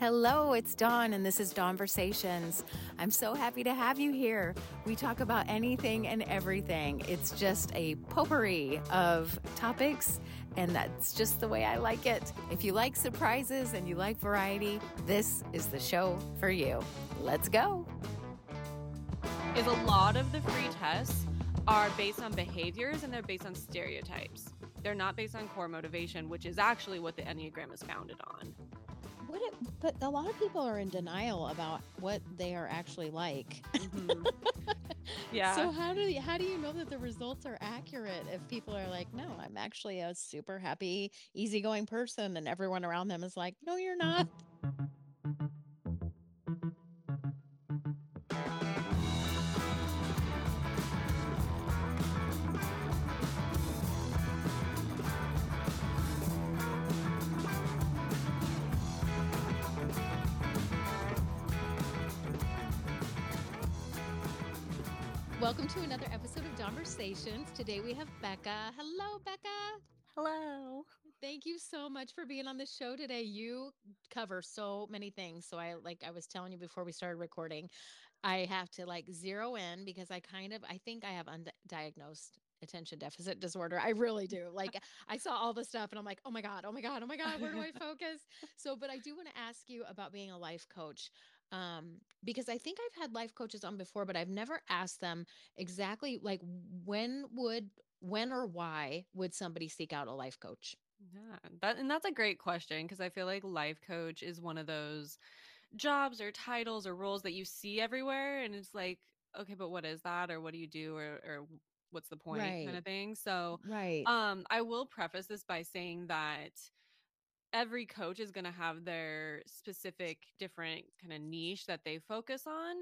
Hello, it's Dawn, and this is Dawnversations. I'm so happy to have you here. We talk about anything and everything. It's just a potpourri of topics, and that's just the way I like it. If you like surprises and you like variety, this is the show for you. Let's go. Is a lot of the free tests are based on behaviors and they're based on stereotypes. They're not based on core motivation, which is actually what the Enneagram is founded on. What it, but a lot of people are in denial about what they are actually like. Mhm. yeah. So how do you, how do you know that the results are accurate if people are like, no, I'm actually a super happy, easygoing person, and everyone around them is like, no, you're not. Welcome to another episode of Dawnversations. Today we have Becca. Hello, Becca. Hello. Thank you so much for being on the show today. You cover so many things. So I like I was telling you before we started recording, I have to like zero in because I kind of I think I have undiagnosed attention deficit disorder. I really do. Like I saw all the stuff and I'm like, "Oh my god, oh my god, oh my god, where do I focus?" So, but I do want to ask you about being a life coach. Um because I think I've had life coaches on before, but I've never asked them exactly like when would when or why would somebody seek out a life coach? Yeah. That and that's a great question because I feel like life coach is one of those jobs or titles or roles that you see everywhere and it's like, okay, but what is that or what do you do or or what's the point kind of thing. So, Right. um I will preface this by saying that every coach is going to have their specific different kind of niche that they focus on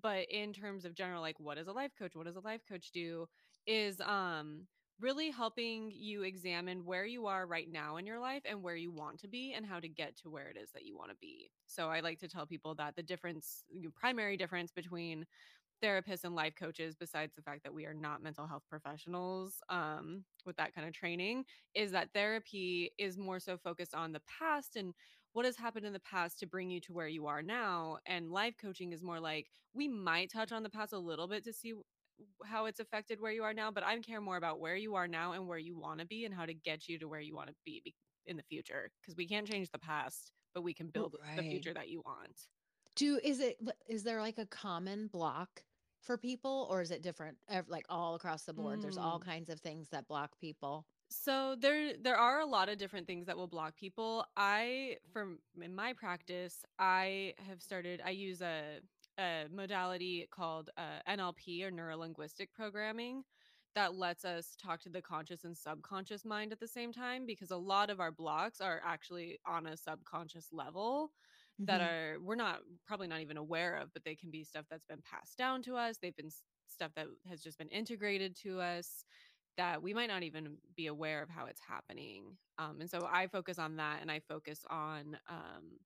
but in terms of general like what is a life coach what does a life coach do is um really helping you examine where you are right now in your life and where you want to be and how to get to where it is that you want to be. So i like to tell people that the difference primary difference between therapists and life coaches besides the fact that we are not mental health professionals um, with that kind of training is that therapy is more so focused on the past and what has happened in the past to bring you to where you are now and life coaching is more like we might touch on the past a little bit to see how it's affected where you are now but i care more about where you are now and where you want to be and how to get you to where you want to be be- in the future because we can't change the past but we can build the future that you want. Do is it is there like a common block for people or is it different like all across the board? There's all Mm. kinds of things that block people. So there there are a lot of different things that will block people. I from in my practice, I have started I use a a modality called uh, NLP or neuro linguistic programming that lets us talk to the conscious and subconscious mind at the same time because a lot of our blocks are actually on a subconscious level that hmm are we're not probably not even aware of, but they can be stuff that's been passed down to us. They've been stuff that has just been integrated to us that we might not even be aware of how it's happening. Um, and so I focus on that, and I focus on um,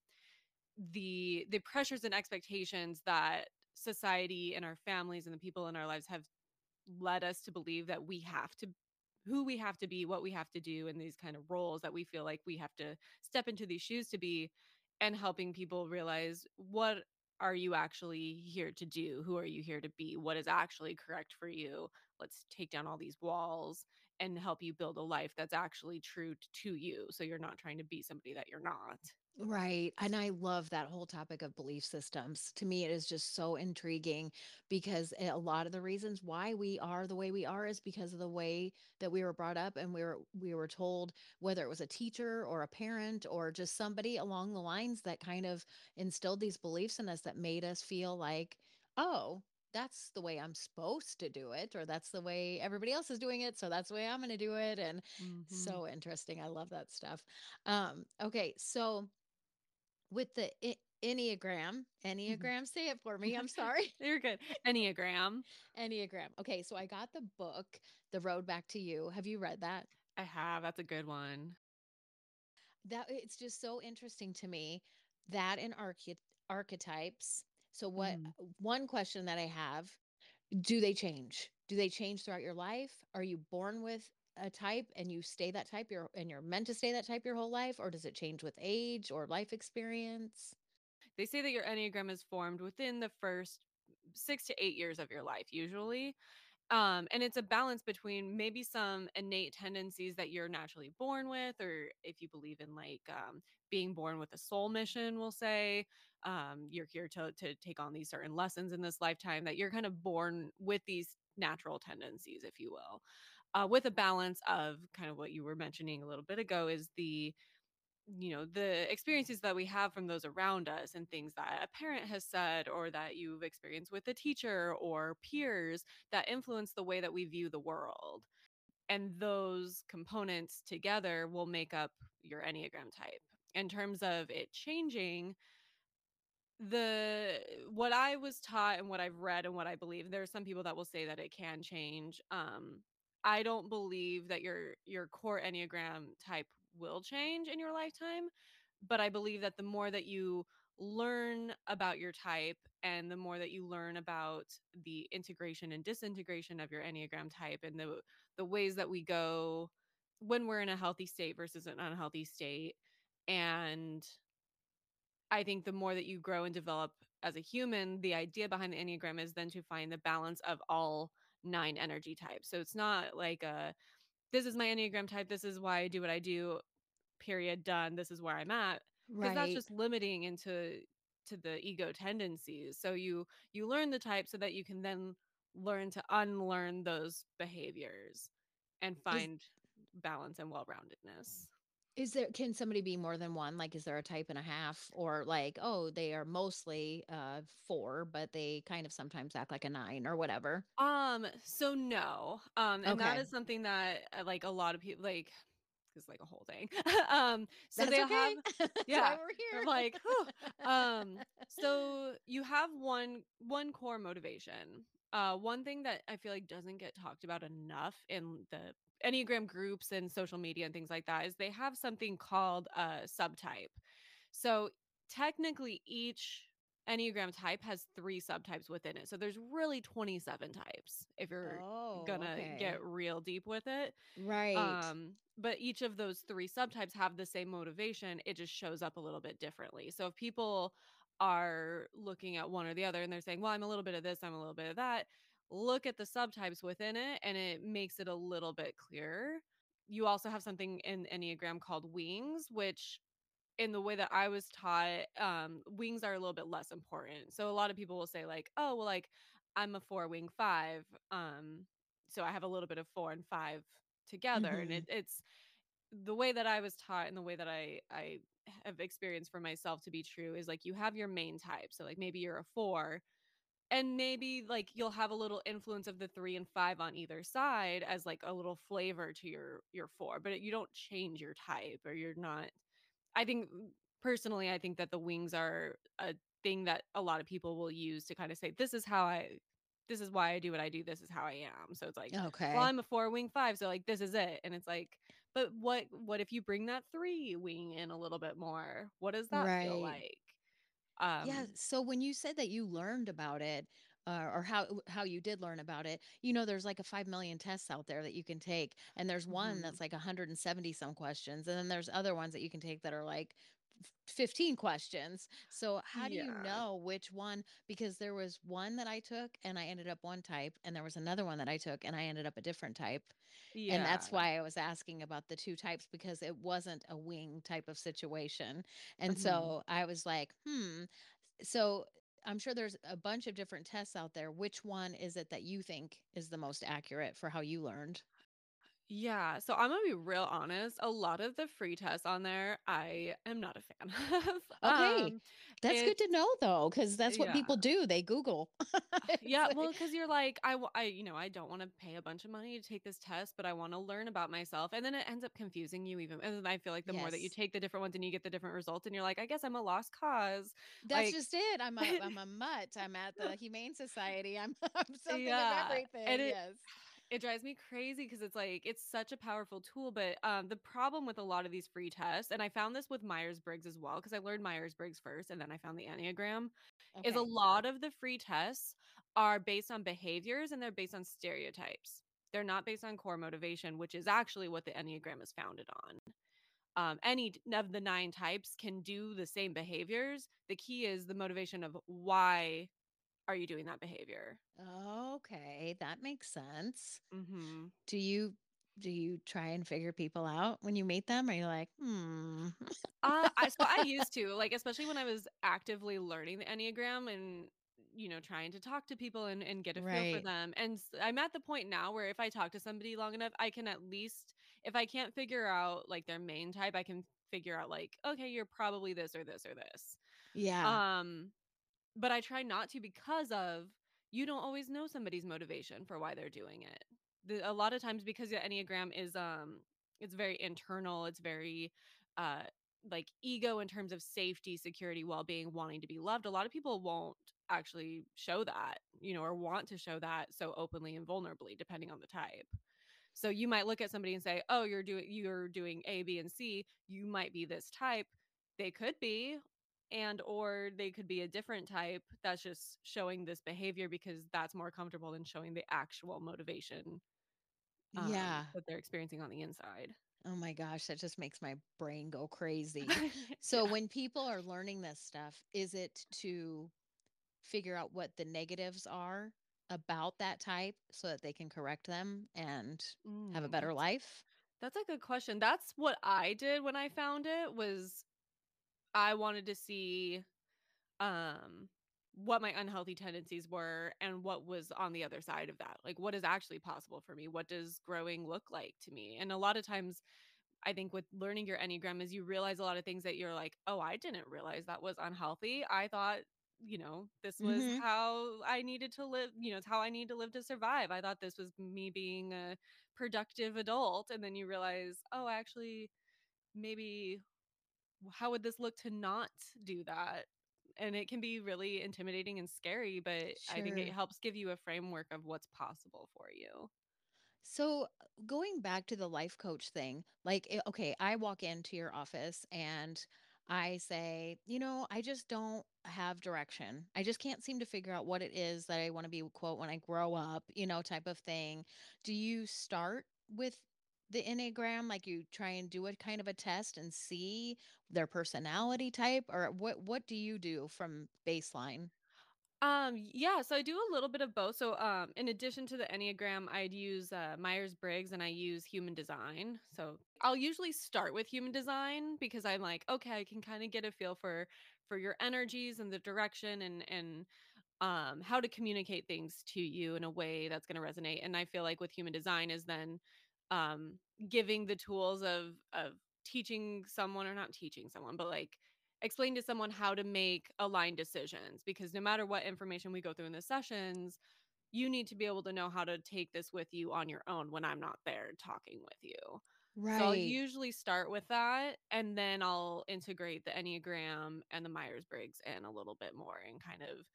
the the pressures and expectations that society and our families and the people in our lives have led us to believe that we have to who we have to be what we have to do and these kind of roles that we feel like we have to step into these shoes to be and helping people realize what are you actually here to do? Who are you here to be? What is actually correct for you? Let's take down all these walls and help you build a life that's actually true to you so you're not trying to be somebody that you're not Right. And I love that whole topic of belief systems. To me, it is just so intriguing because a lot of the reasons why we are the way we are is because of the way that we were brought up and we were we were told whether it was a teacher or a parent or just somebody along the lines that kind of instilled these beliefs in us that made us feel like, oh, that's the way I'm supposed to do it, or that's the way everybody else is doing it. So that's the way I'm going to do it. And hmm so interesting. I love that stuff. Um, okay. So, with the Enneagram Enneagram, say it for me, I'm sorry. you're good enneagram Enneagram. Okay, so I got the book, The Road Back to You. Have you read that? i have that's a good one That it's just so interesting to me that in arche archetypes. So what Mhm. one question that I have, do they change? Do they change throughout your life? Are you born with a type and you stay that type your and you're meant to stay that type your whole life or does it change with age or life experience? They say that your Enneagram is formed within the first 6 to 8 years of your life usually. Um, and it's a balance between maybe some innate tendencies that you're naturally born with, or if you believe in like um, being born with a soul mission, we'll say, um, you're here to, to take on these certain lessons in this lifetime, that you're kind of born with these natural tendencies, if you will. Uh, with a balance of kind of what you were mentioning a little bit ago is the you know the experiences that we have from those around us and things that a parent has said or that you've experienced with a teacher or peers that influence the way that we view the world. And those components together will make up your enneagram type. In terms of it changing the what i was taught and what i've read and what i believe there are some people that will say that it can change um i don't believe that your your core enneagram type will change in your lifetime. But I believe that the more that you learn about your type and the more that you learn about the integration and disintegration of your enneagram type and the the ways that we go when we're in a healthy state versus an unhealthy state and i think the more that you grow and develop as a human the idea behind the enneagram is then to find the balance of all nine energy types. So it's not like a this is my enneagram type this is why i do what i do period done this is where i'm at because that's just limiting into to the ego tendencies. So you you learn the type so that you can then learn to unlearn those behaviors and Is find balance and well-roundedness is there can somebody be more than one? Like is there a type and a half or like, oh, they are mostly uh 4, but they kind of sometimes act like a 9 or whatever? um so no um and that Okay. is something that uh, like a lot of people like is like a whole thing um so That's have okay. Why yeah we're here. like um so you have one one core motivation uh one thing that i feel like doesn't get talked about enough in the enneagram groups and social media and things like that is they have something called a subtype so technically each enneagram type has three subtypes within it so there's really 27 types if you're Oh, gonna okay. get real deep with it Right. um, but each of those three subtypes have the same motivation. It just shows up a little bit differently. So if people are looking at one or the other and they're saying, well, I'm a little bit of this, I'm a little bit of that, look at the subtypes within it and it makes it a little bit clearer. You also have something in Enneagram called wings, which in the way that I was taught, um, wings are a little bit less important. So a lot of people will say, like, oh, well, like I'm a four wing five. Um, so I have a little bit of four and five together. And it, Mhm. it's the way that I was taught and the way that I I have experienced for myself to be true is like you have your main type. So like maybe you're a four and maybe like you'll have a little influence of the three and five on either side as like a little flavor to your your four, but you don't change your type or you're not I think mm, personally, I think that the wings are a thing that a lot of people will use to kind of say, this is how I, this is why I do what I do. This is how I am. So it's like, okay well, I'm a four wing five. So like, this is it. And it's like, but what, what if you bring that three wing in a little bit more? What does that feel Right. like? Yeah, Um, so when you said that you learned about it, uh, or how how you did learn about it, you know, there's like a 5 million tests out there that you can take, and there's one mhm. that's like 170 some questions, and then there's other ones that you can take that are like 15 questions. So how do you know which one? Because there was one that I took and I ended up one type, and there was another one that I took and I ended up a different type. Yeah. And that's why I was asking about the two types because it wasn't a wing type of situation. And mhm. so I was like, hmm. So I'm sure there's a bunch of different tests out there. Which one is it that you think is the most accurate for how you learned? Yeah, so I'm gonna be real honest. A lot of the free tests on there, I am not a fan of. Okay. Um, That's good to know though, because that's what yeah. people do. They Google. It's Yeah, well, because you're like, I, I, you know, I don't want to pay a bunch of money to take this test, but I want to learn about myself, and then it ends up confusing you even. And then I feel like the more that you take the different ones and you get the different results, and you're like, I guess I'm a lost cause. That's Like, just it. I'm a I'm a mutt. I'm at the Humane Society. I'm I'm something of yeah, and everything. it Yes. it drives me crazy because it's like it's such a powerful tool. But um, the problem with a lot of these free tests, and I found this with Myers Briggs as well, because I learned Myers Briggs first, and then I found the Enneagram is a lot of the free tests are based on behaviors and they're based on stereotypes. They're not based on core motivation, which is actually what the Enneagram is founded on. Um, any of the nine types can do the same behaviors. The key is the motivation of why are you doing that behavior? Okay, that makes sense. hmm Do you do you try and figure people out when you meet them? Are you like, hmm? Uh, I so I used to like, especially when I was actively learning the Enneagram and you know trying to talk to people and, and get a feel for them. And i'm at the point now where if I talk to somebody long enough, I can at least if I can't figure out like their main type, I can figure out like, okay, you're probably this or this or this. Yeah. Um, but I try not to because of you don't always know somebody's motivation for why they're doing it. The, a lot of times because the Enneagram is um it's very internal, it's very uh like ego in terms of safety, security, well-being, wanting to be loved. A lot of people won't actually show that, you know, or want to show that so openly and vulnerably depending on the type. So you might look at somebody and say, "Oh, you're doing you're doing A, B, and C. You might be this type." They could be, and or they could be a different type that's just showing this behavior because that's more comfortable than showing the actual motivation um, Yeah. that they're experiencing on the inside. Oh my gosh, that just makes my brain go crazy. So yeah. when people are learning this stuff, is it to figure out what the negatives are about that type so that they can correct them and have a Mm, better life? that's a good question. That's what I did when I found it was I wanted to see um what my unhealthy tendencies were and what was on the other side of that like what is actually possible for me? What does growing look like to me? And a lot of times i think with learning your enneagram is you realize a lot of things that you're like oh i didn't realize that was unhealthy. I thought you know this was Mhm. how i needed to live you know it's how i need to live to survive. I thought this was me being a productive adult. And then you realize oh I actually maybe how would this look to not do that? And it can be really intimidating and scary, but I think it helps give you a framework of what's possible for you. So, going back to the life coach thing, like, eh, okay, I walk into your office and I say, you know, I just don't have direction. I just can't seem to figure out what it is that I want to be, quote, when I grow up, you know, type of thing. Do you start with the Enneagram? Like you try and do a kind of a test and see their personality type, or what what do you do from baseline? Um, yeah, so I do a little bit of both. So, um, in addition to the Enneagram, I'd use uh, Myers Briggs and I use Human Design. So, I'll usually start with Human Design because I'm like, okay, I can kind of get a feel for for your energies and the direction and and um, how to communicate things to you in a way that's going to resonate. And I feel like with human design is then um, giving the tools of of teaching someone or not teaching someone, but like explain to someone how to make aligned decisions because no matter what information we go through in the sessions you need to be able to know how to take this with you on your own when i'm not there talking with you Right. so i'll usually start with that and then i'll integrate the enneagram and the myers-briggs in a little bit more and kind of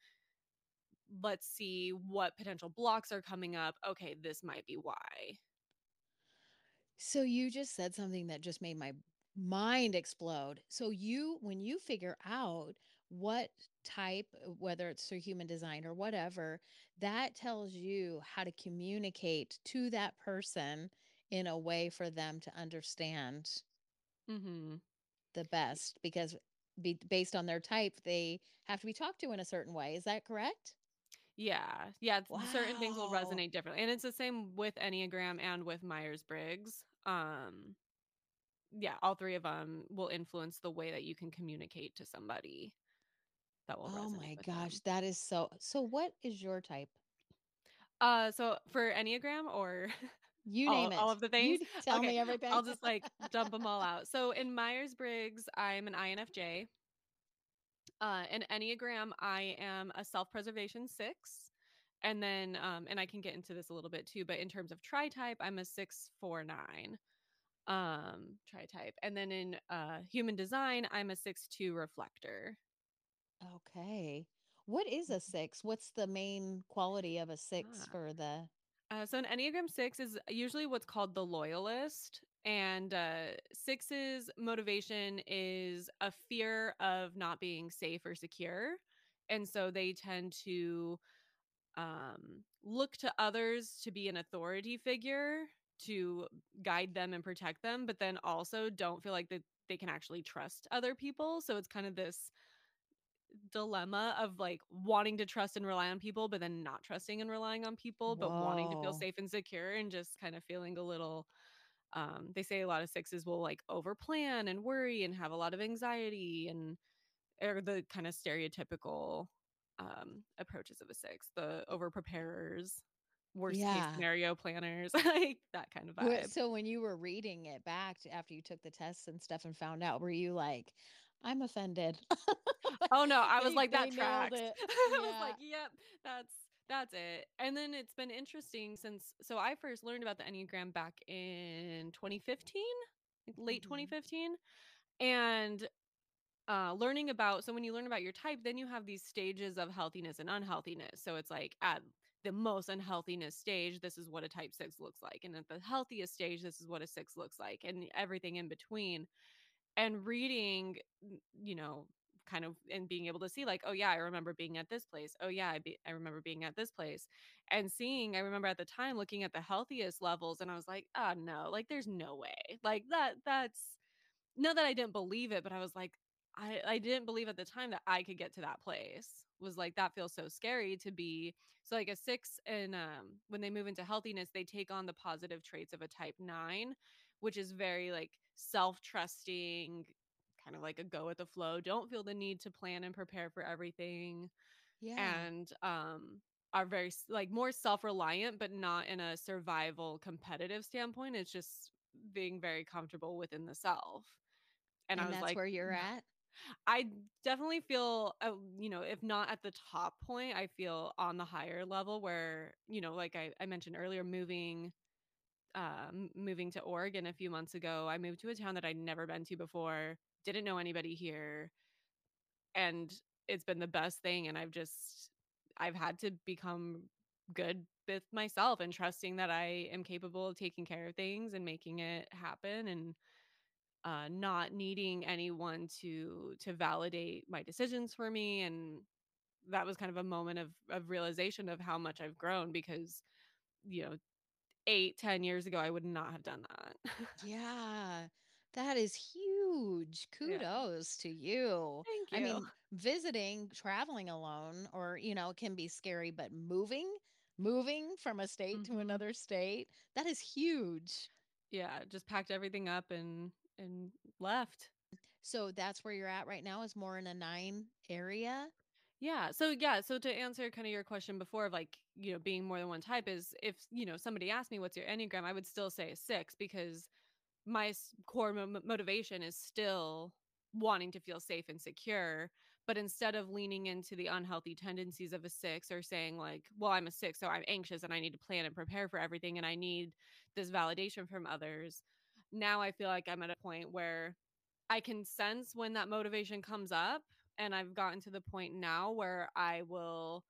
let's see what potential blocks are coming up. Okay, this might be why. So you just said something that just made my mind explode. So you when you figure out what type uh, whether it's through human design or whatever, that tells you how to communicate to that person in a way for them to understand Mhm. the best because be, based on their type they have to be talked to in a certain way. Is that correct? Yeah. Yeah, it's certain things will resonate differently. And it's the same with Enneagram and with Myers-Briggs. Um yeah, all three of them will influence the way that you can communicate to somebody that will Oh my gosh, them. that is so So what is your type? Uh so for Enneagram or You all name all it. of the things? d- tell Okay, me everything. I'll just like dump them all out. So in Myers-Briggs, I'm an INFJ. Uh, in Enneagram, I am a self preservation six. And then, um, and I can get into this a little bit too, but in terms of tri type, I'm a six, four, nine um, tri type. And then in uh, human design, I'm a six, two reflector. Okay. What is a six? What's the main quality of a six Ah. for the Uh, so an Enneagram six is usually what's called the loyalist. And uh, six's motivation is a fear of not being safe or secure. And so they tend to um, look to others to be an authority figure to guide them and protect them, but then also don't feel like that they can actually trust other people. So it's kind of this dilemma of like wanting to trust and rely on people, but then not trusting and relying on people, but wanting to feel safe and secure and just kind of feeling a little um they say a lot of sixes will like over plan and worry and have a lot of anxiety and are the kind of stereotypical um approaches of a six, the over preparers, worst case scenario planners, like that kind of vibe. So when you were reading it back to- after you took the tests and stuff and found out, were you like, I'm offended? Oh no, I was They like that tracks. it. I was like, yep, that's that's it. And then it's been interesting since so I first learned about the Enneagram back in 2015, like late Mhm. 2015. And uh learning about so when you learn about your type, then you have these stages of healthiness and unhealthiness. So it's like at the most unhealthiness stage, this is what a type 6 looks like. And at the healthiest stage, this is what a 6 looks like and everything in between and reading you know kind of and being able to see like oh yeah i remember being at this place. Oh yeah i, be, I remember being at this place. And seeing i remember at the time looking at the healthiest levels and i was like oh no like there's no way. Like that that's not that i didn't believe it but i was like i i didn't believe at the time that i could get to that place was like that feels so scary to be so like a six and um when they move into healthiness they take on the positive traits of a type nine which is very like self-trusting kind of like a go with the flow don't feel the need to plan and prepare for everything Yeah. and um are very like more self-reliant but not in a survival competitive standpoint it's just being very comfortable within the self and i And was that's like where you're at? i definitely feel uh, you know if not at the top point i feel on the higher level where you know like i, I mentioned earlier moving um, moving to Oregon a few months ago, I moved to a town that I'd never been to before, didn't know anybody here, and it's been the best thing. And I've just, I've had to become good with myself and trusting that I am capable of taking care of things and making it happen and uh, not needing anyone to to validate my decisions for me. And that was kind of a moment of of realization of how much I've grown because you know eight ten years ago i would not have done that Yeah. That is huge. Yeah. Kudos to you. Thank you. I mean, visiting, traveling alone, or, you know, can be scary, but moving, moving from a state to Mhm. another state, that is huge. Yeah, just packed everything up and and left. So that's where you're at right now, is more in a nine area. Yeah. So yeah, so to answer kind of your question before of like, you know, being more than one type is if, you know, somebody asked me what's your Enneagram, I would still say a 6 because my core mo- motivation is still wanting to feel safe and secure, but instead of leaning into the unhealthy tendencies of a 6 or saying like, well, I'm a 6, so I'm anxious and I need to plan and prepare for everything and I need this validation from others. Now I feel like I'm at a point where I can sense when that motivation comes up and I've gotten to the point now where I will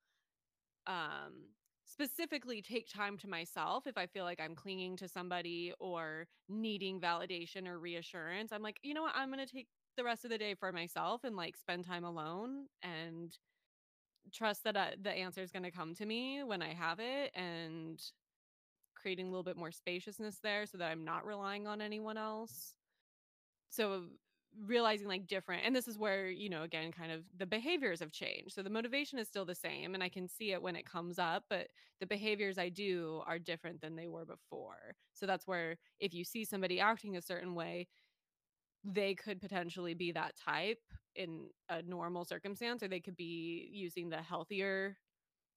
um specifically take time to myself if I feel like I'm clinging to somebody or needing validation or reassurance. I'm like, you know what? I'm going to take the rest of the day for myself and like spend time alone and trust that uh, the answer is going to come to me when I have it and creating a little bit more spaciousness there so that I'm not relying on anyone else so realizing like different and this is where you know again kind of the behaviors have changed so the motivation is still the same and i can see it when it comes up but the behaviors i do are different than they were before so that's where if you see somebody acting a certain way they could potentially be that type in a normal circumstance or they could be using the healthier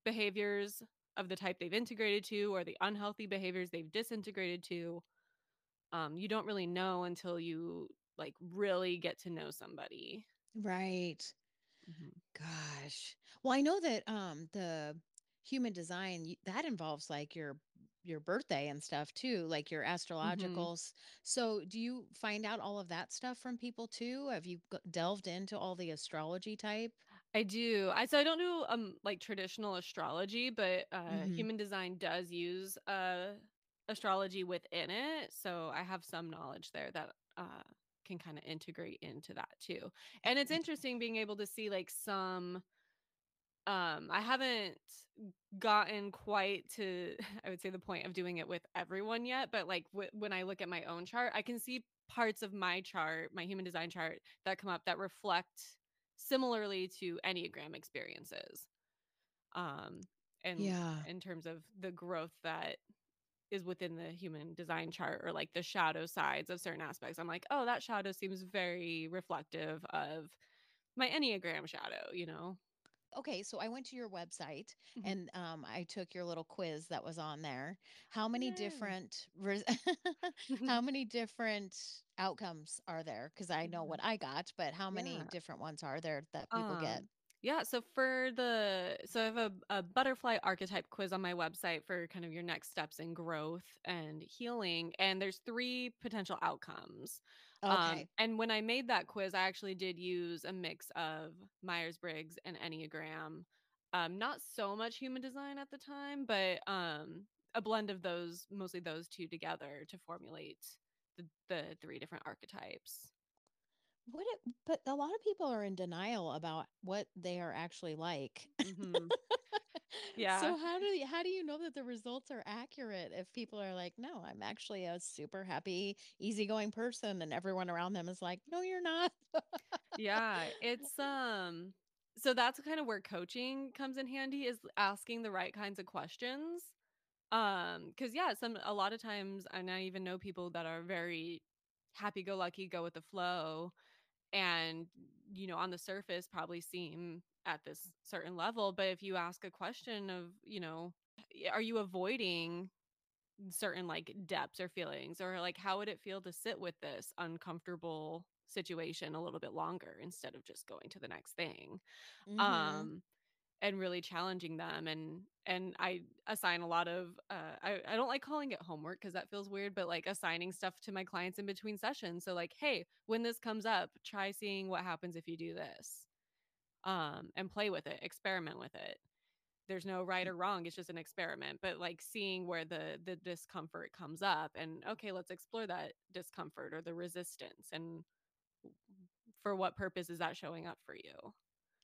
behaviors of the type they've integrated to or the unhealthy behaviors they've disintegrated to um you don't really know until you like really get to know somebody Right. Mhm. Gosh. Well, I know that um the human design that involves like your your birthday and stuff too, like your Mhm. astrologicals. So, do you find out all of that stuff from people too? Have you delved into all the astrology type? I do. I so I don't do um like traditional astrology, but uh hmm human design does use uh astrology within it. So I have some knowledge there that uh can kind of integrate into that too. And it's interesting being able to see like some um I haven't gotten quite to I would say the point of doing it with everyone yet, but like w- when I look at my own chart, I can see parts of my chart, my human design chart that come up that reflect similarly to Enneagram experiences. Um and Yeah. in terms of the growth that is within the human design chart or like the shadow sides of certain aspects. I'm like, oh, that shadow seems very reflective of my Enneagram shadow, you know? Okay, so I went to your website Mhm. and um, I took your little quiz that was on there. How many Yay. different res- how many different outcomes are there? Because I know what I got, but how many Yeah. different ones are there that people get? Um, yeah, so for the so I have a, a butterfly archetype quiz on my website for kind of your next steps in growth and healing. And there's three potential outcomes. Um, Okay. and when I made that quiz, I actually did use a mix of Myers-Briggs and Enneagram. Um, not so much human design at the time, but um a blend of those, mostly those two together to formulate the, the three different archetypes. What it, but a lot of people are in denial about what they are actually like. hmm Yeah. So how do you, how do you know that the results are accurate if people are like, no, I'm actually a super happy, easygoing person, and everyone around them is like, no, you're not. Yeah, it's um so that's kind of where coaching comes in handy is asking the right kinds of questions. Um cuz yeah, some a lot of times and I even know people that are very happy go lucky, go with the flow and you know on the surface probably seem at this certain level, but if you ask a question of, you know, are you avoiding certain like depths or feelings or like how would it feel to sit with this uncomfortable situation a little bit longer instead of just going to the next thing? Hmm um and really challenging them and and i assign a lot of uh i, I don't like calling it homework because that feels weird but like assigning stuff to my clients in between sessions so like hey when this comes up try seeing what happens if you do this. Um and play with it experiment with it. There's no right or wrong it's just an experiment but like seeing where the the discomfort comes up and okay let's explore that discomfort or the resistance and for what purpose is that showing up for you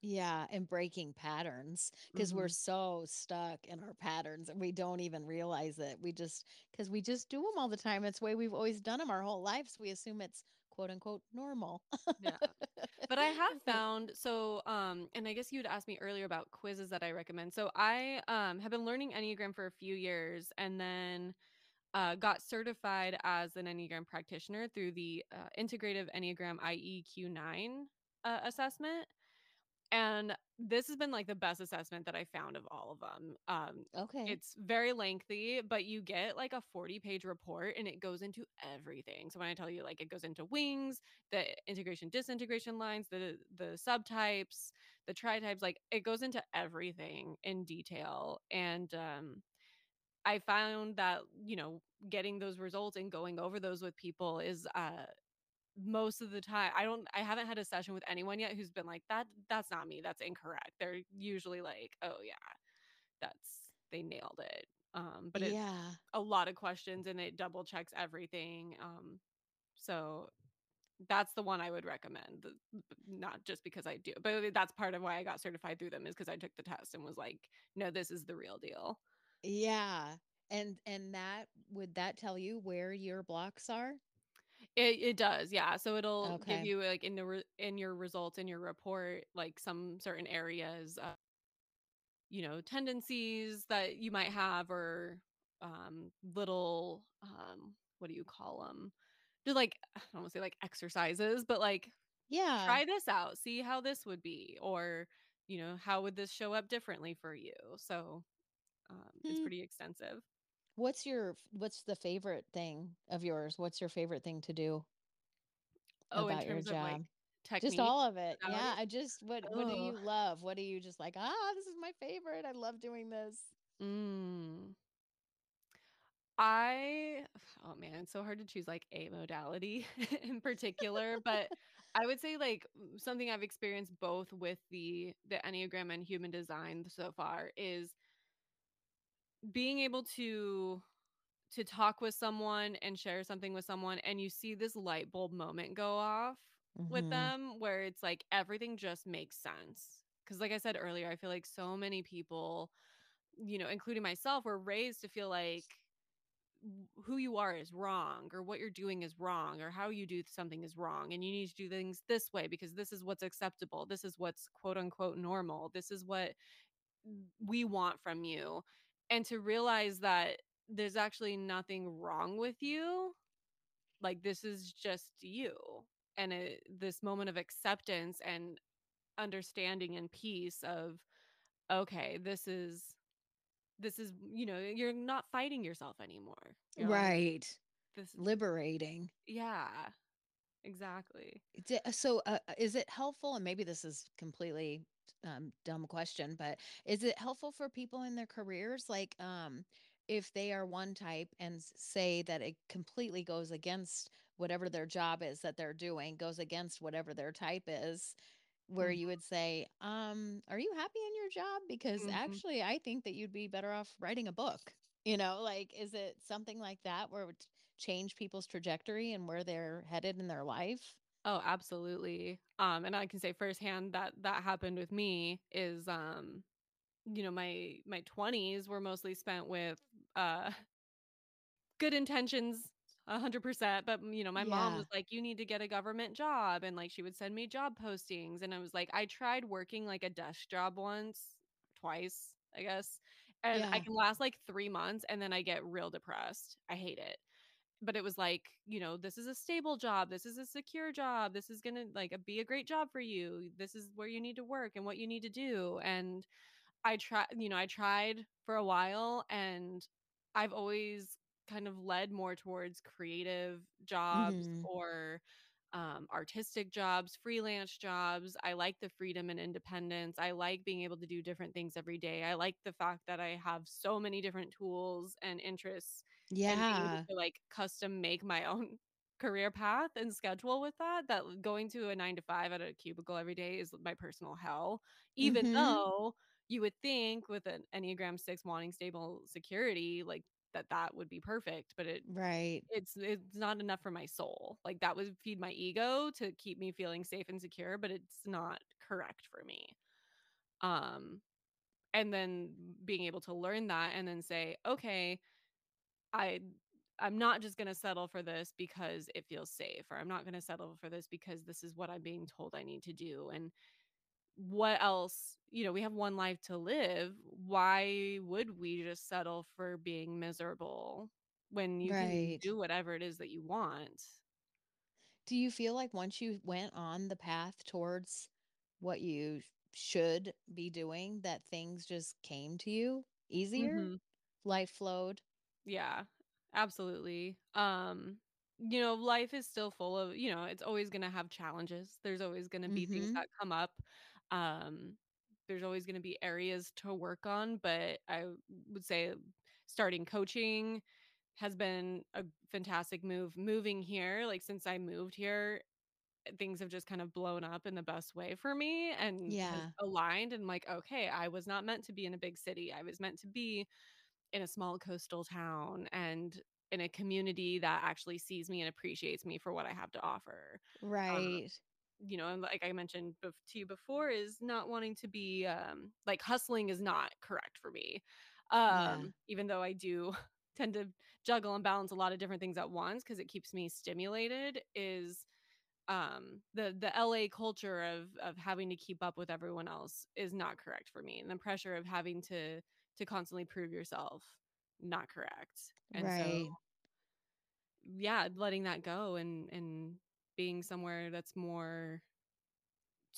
Yeah, and breaking patterns because we're hmm so stuck in our patterns and we don't even realize it. We just because we just do them all the time. It's the way we've always done them our whole lives. We assume it's quote unquote normal. yeah but i have found so um and i guess you had asked me earlier about quizzes that i recommend so i um have been learning enneagram for a few years and then uh, got certified as an enneagram practitioner through the uh, integrative enneagram ieq9 uh, assessment and this has been like the best assessment that I found of all of them. Um, Okay. it's very lengthy, but you get like a 40 page report and it goes into everything. So when I tell you like it goes into wings, the integration disintegration lines, the the subtypes, the tri-types, like it goes into everything in detail. And um I found that, you know, getting those results and going over those with people is uh most of the time i don't i haven't had a session with anyone yet who's been like that that's not me that's incorrect they're usually like oh yeah that's they nailed it um but it's Yeah. a lot of questions and it double checks everything um so that's the one i would recommend not just because i do but that's part of why i got certified through them is because i took the test and was like no this is the real deal Yeah. And and that would that tell you where your blocks are? It it does, yeah. So it'll give Okay. you like in the re- in your results in your report like some certain areas, uh, you know, tendencies that you might have or um little um what do you call them? Just like I don't want to say like exercises, but like Yeah. try this out, see how this would be or you know, how would this show up differently for you? So, um it's Hmm. pretty extensive. What's your what's the favorite thing of yours? What's your favorite thing to do Oh, in about your of like job? Just all of it. Yeah. I just what what do Oh. you love? What do you just like, ah, this is my favorite. I love doing this. Mm. I oh man, it's so hard to choose like a modality in particular, but I would say like something I've experienced both with the the Enneagram and human design so far is being able to to talk with someone and share something with someone and you see this light bulb moment go off with Mhm. them where it's like everything just makes sense Cuz like I said earlier, I feel like so many people, you know, including myself, were raised to feel like who you are is wrong or what you're doing is wrong or how you do something is wrong and you need to do things this way because this is what's acceptable. This is what's quote unquote normal. This is what we want from you. And to realize that there's actually nothing wrong with you like this is just you and it, this moment of acceptance and understanding and peace of okay this is this is you know you're not fighting yourself anymore you're like Right. this Liberating. yeah exactly So, uh, is it helpful? And maybe this is completely um, dumb question, but is it helpful for people in their careers? Like, um, if they are one type and say that it completely goes against whatever their job is that they're doing, goes against whatever their type is, where Mhm, you would say, um, "Are you happy in your job?" Because mhm. actually, I think that you'd be better off writing a book. You know, like, is it something like that where it would change people's trajectory and where they're headed in their life? Oh absolutely. Um and i can say firsthand that that happened with me is um you know my my 20s were mostly spent with uh good intentions 100% but mm, you know my mom was like you need to get a government job and like she would send me job postings and i was like i tried working like a desk job once twice i guess and i can last like 3 months and then i get real depressed. I hate it but it was like you know this is a stable job this is a secure job this is going to like be a great job for you this is where you need to work and what you need to do and I try you know, I tried for a while and I've always kind of led more towards creative jobs Mhm. or um, artistic jobs, freelance jobs. I like the freedom and independence. I like being able to do different things every day. I like the fact that I have so many different tools and interests and being able Yeah. to like custom make my own career path and schedule with that that going to a 9 to 5 at a cubicle every day is my personal hell even Mhm. though you would think with an Enneagram 6 wanting stable security, like, that that would be perfect, but it Right. it's it's not enough for my soul. Like, that would feed my ego to keep me feeling safe and secure, but it's not correct for me. Um, and then being able to learn that and then say, "Okay, I I'm not just gonna settle for this because it feels safe, or I'm not gonna settle for this because this is what I'm being told I need to do." And what else you know we have one life to live why would we just settle for being miserable when you can do whatever it is that you want Do you feel like once you went on the path towards what you should be doing, that things just came to you easier? hmm Life flowed? Yeah absolutely um you know life is still full of you know it's always going to have challenges there's always going to be things Mhm. that come up um there's always going to be areas to work on but i would say starting coaching has been a fantastic move moving here like since i moved here things have just kind of blown up in the best way for me and Yeah. aligned and like okay i was not meant to be in a big city i was meant to be in a small coastal town and in a community that actually sees me and appreciates me for what i have to offer um, Right. you know and like i mentioned bef- to you before is not wanting to be um like hustling is not correct for me Yeah. um even though i do tend to juggle and balance a lot of different things at once because it keeps me stimulated is um the the LA culture of of having to keep up with everyone else is not correct for me and the pressure of having to to constantly prove yourself not correct and so yeah letting that go and and being somewhere that's more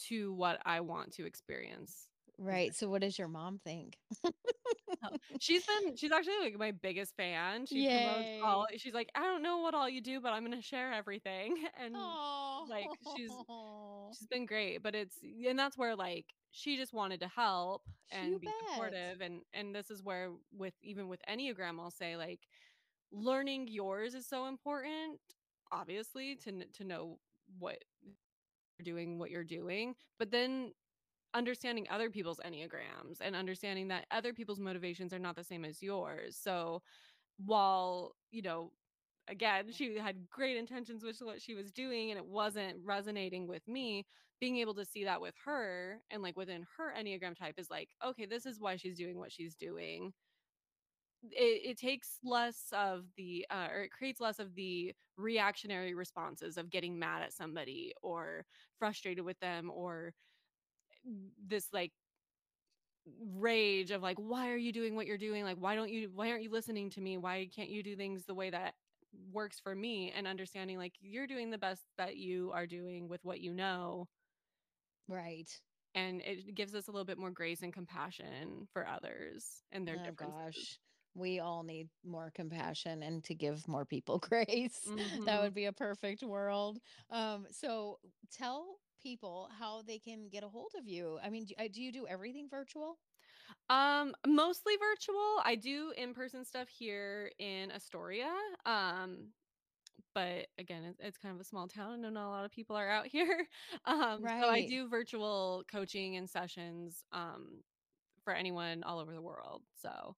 to what I want to experience Right. So what does your mom think? Oh, she's been she's actually, like, my biggest fan. She promotes all she's like, "I don't know what all you do, but I'm gonna share everything," and, like, she's she's been great, but it's and that's where, like, she just wanted to help You and be bet. supportive, and and this is where with even with Enneagram, I'll say, like, learning yours is so important, obviously, to to know what you're doing, what you're doing, but then understanding other people's enneagrams and understanding that other people's motivations are not the same as yours. So while, you know, again, she had great intentions with what she was doing and it wasn't resonating with me. Being able to see that with her and like within her Enneagram type is like, okay, this is why she's doing what she's doing. It, it takes less of the, uh, or it creates less of the reactionary responses of getting mad at somebody or frustrated with them or this like rage of like why are you doing what you're doing like why don't you why aren't you listening to me why can't you do things the way that works for me and understanding like you're doing the best that you are doing with what you know Right. and it gives us a little bit more grace and compassion for others and their Oh differences. gosh. We all need more compassion and to give more people grace. That Mhm. would be a perfect world. Um, so tell people how they can get a hold of you. I mean, do, uh, do you do everything virtual? Um, mostly virtual. I do in-person stuff here in Astoria. Um, but again, it's, it's kind of a small town and not a lot of people are out here. Um, so I do virtual coaching and sessions um for anyone all over the world. So,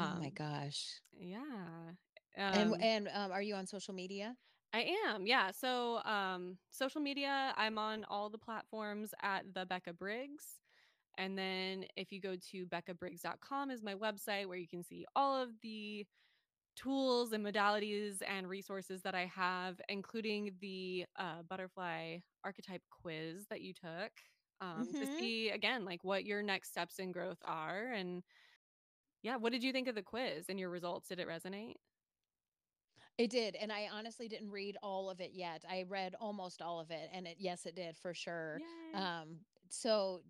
Oh my um, gosh. yeah. And Um, and um, are you on social media? I am. Yeah. So, um, social media, I'm on all the platforms at the Becca Briggs. And then if you go to beccabriggs.com is my website where you can see all of the tools and modalities and resources that I have, including the uh, butterfly archetype quiz that you took um, to Mm-hmm. see again like what your next steps in growth are. And yeah, what did you think of the quiz and your results? Did it resonate? It did, and I honestly didn't read all of it yet. I read almost all of it, and it yes, it did for sure. Yay. Um, so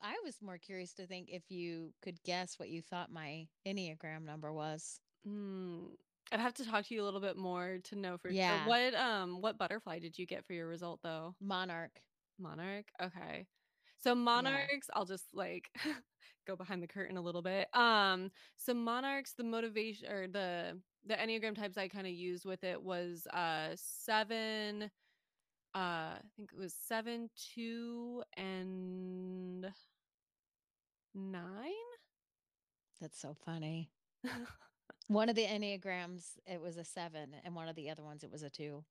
I was more curious to think if you could guess what you thought my Enneagram number was. Mm, I'd have to talk to you a little bit more to know for sure. Yeah, What um what butterfly did you get for your result though? monarch. Monarch. Okay. So Yeah. monarchs, I'll just like go behind the curtain a little bit. Um so monarchs the motivation or the the enneagram types I kind of used with it was uh 7 uh I think it was 7 2 and 9. That's so funny. One of the Enneagrams, it was a seven, and one of the other ones, it was a two.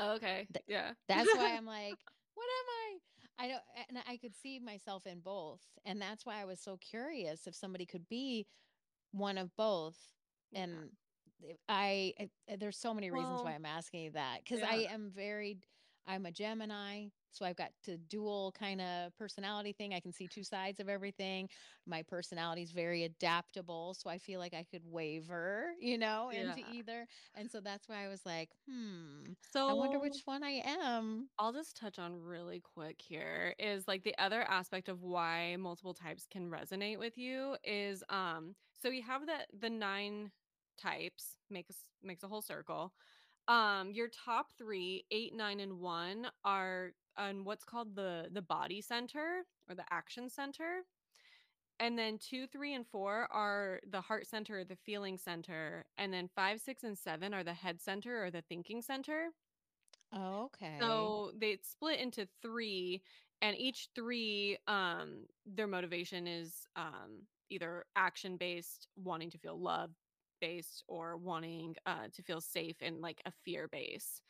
okay. Th- Yeah. That's why I'm like, what am I? I don't, and I could see myself in both. And that's why I was so curious if somebody could be one of both. And if I, I- there's so many reasons why I'm asking you that because yeah. I am very, I'm a Gemini. So I've got to dual kind of personality thing. I can see two sides of everything. My personality is very adaptable. So I feel like I could waver, you know, into either. And so that's why I was like, hmm, So I wonder which one I am. I'll just touch on really quick here is like the other aspect of why multiple types can resonate with you is um so you have the the nine types makes makes a whole circle. Um your top three, eight, nine, and 1 are on what's called the the body center or the action center. And then 2, 3 and 4 are the heart center or the feeling center and then 5, 6 and 7 are the head center or the thinking center. Okay. So they split into 3 and each 3 um their motivation is um either action based, wanting to feel love based or wanting uh to feel safe and like a fear base.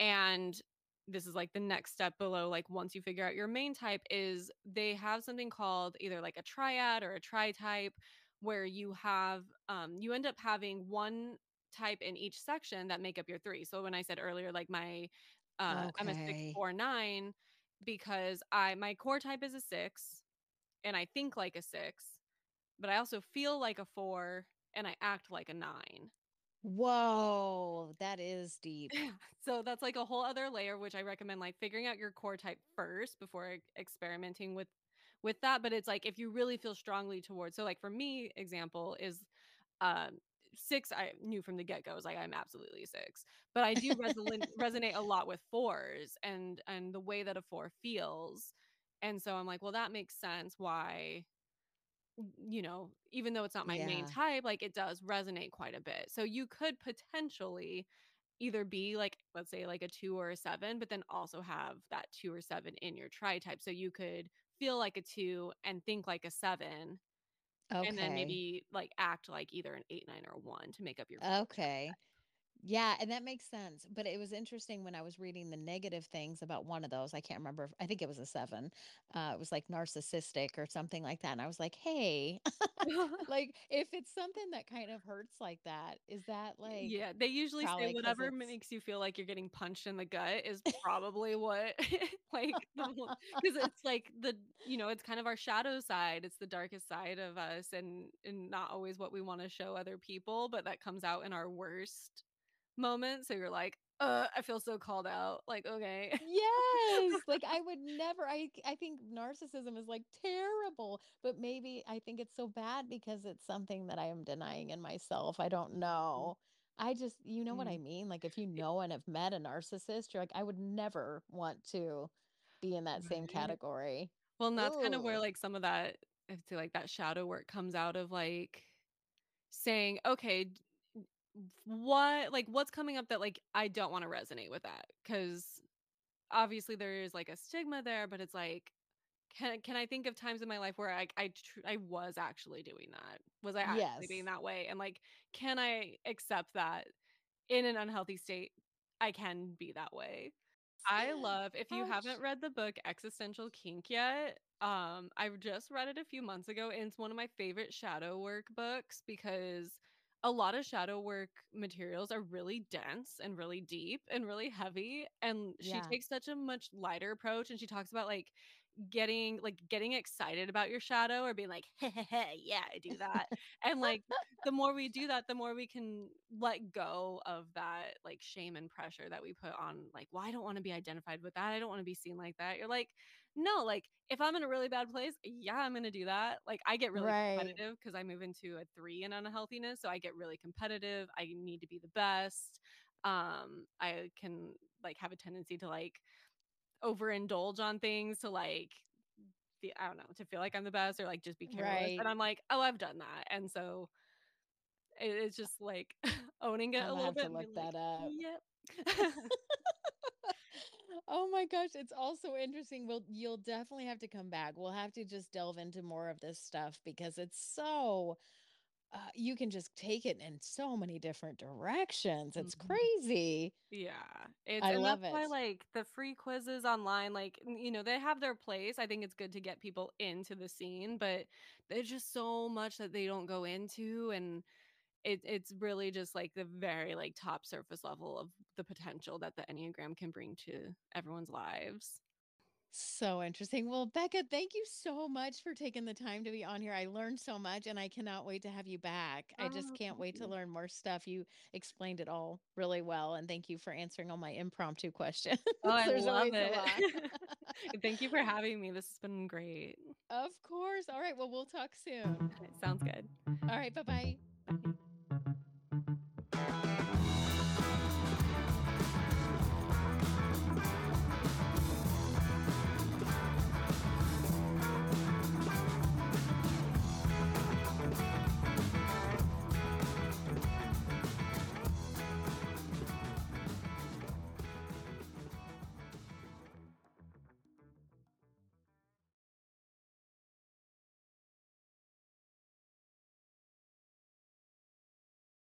And this is like the next step below like once you figure out your main type is they have something called either like a triad or a tri-type where you have um you end up having one type in each section that make up your three. So when I said earlier like my uh I'm a six Okay. four nine because I my core type is a six and I think like a six, but I also feel like a four and I act like a nine. Whoa, that is deep. So that's like a whole other layer, which I recommend like figuring out your core type first before experimenting with with that. But it's like if you really feel strongly towards so like for me, example is um six I knew from the get-go. I was like, I'm absolutely six. But I do resonate resonate a lot with fours and and the way that a four feels. And so I'm like, well, that makes sense why you know, even though it's not my main type, like it does resonate quite a bit. So you could potentially either be like, let's say, like a two or a seven, but then also have that two or seven in your tri type. So you could feel like a two and think like a seven, and then maybe like act like either an eight, nine, or a one to make up your Okay. type. Yeah, and that makes sense. But it was interesting when I was reading the negative things about one of those. I can't remember. if- I think it was a seven. Uh, it was like narcissistic or something like that. And I was like, hey, like if it's something that kind of hurts like that, is that like Yeah, they usually say whatever makes you feel like you're getting punched in the gut is probably what like because it's like the you know, it's kind of our shadow side. It's the darkest side of us and and not always what we want to show other people, but that comes out in our worst moments. So you're like, "Uh, I feel so called out." Like, okay. Yes, like I would never I I think narcissism is like terrible, but maybe I think it's so bad because it's something that I am denying in myself. I don't Mhm. know. I just you know what I Mhm. mean? Like if you know and have met a narcissist, you're like I would never want to be in that same category. Well, and that's kind of where like some of that I'd say like that shadow work comes out of like saying, okay, what like what's coming up that like I don't want to resonate with that because obviously there is like a stigma there, but it's like can can I think of times in my life where I I tr- I was actually doing that? Was I actually being that way? And like can I accept that in an unhealthy state I can be that way? I love if you haven't read the book Existential Kink yet, um, I just read it a few months ago, and it's one of my favorite shadow work books because a lot of shadow work materials are really dense and really deep and really heavy. And she Yeah. takes such a much lighter approach and she talks about like getting like getting excited about your shadow or being like, hey, hey, hey yeah, I do that. And like the more we do that, the more we can let go of that like shame and pressure that we put on like, well, I don't want to be identified with that. I don't want to be seen like that. You're like, no, like if I'm in a really bad place, yeah, I'm gonna do that. Like I get really Right. competitive because I move into a three in unhealthiness. So I get really competitive. I need to be the best. Um, I can like have a tendency to like overindulge on things to like feel I don't know, to feel like I'm the best or like just be careless. Right. And I'm like, oh, I've done that. And so it, it's just like owning it I'm a little have to bit and look like, that up. yep. Oh my gosh, it's also interesting. We'll you'll definitely have to come back. We'll have to just delve into more of this stuff because it's so uh, you can just take it in so many different directions. It's Mhm. crazy. Yeah, it's I love it. why, like, the free quizzes online, like, you know, they have their place. I think it's good to get people into the scene, but there's just so much that they don't go into, and it it's really just, like, the very, like, top surface level of the potential that the Enneagram can bring to everyone's lives. So interesting. Well, Becca, thank you so much for taking the time to be on here. I learned so much and I cannot wait to have you back. I oh, just Oh, can't thank wait to learn more stuff. You explained it all really well. And thank you for answering all my impromptu questions. Oh, I love it. Thank you for having me. This has been great. Of course. All right. Well, we'll talk soon. Sounds good. All right. Bye bye. Bye.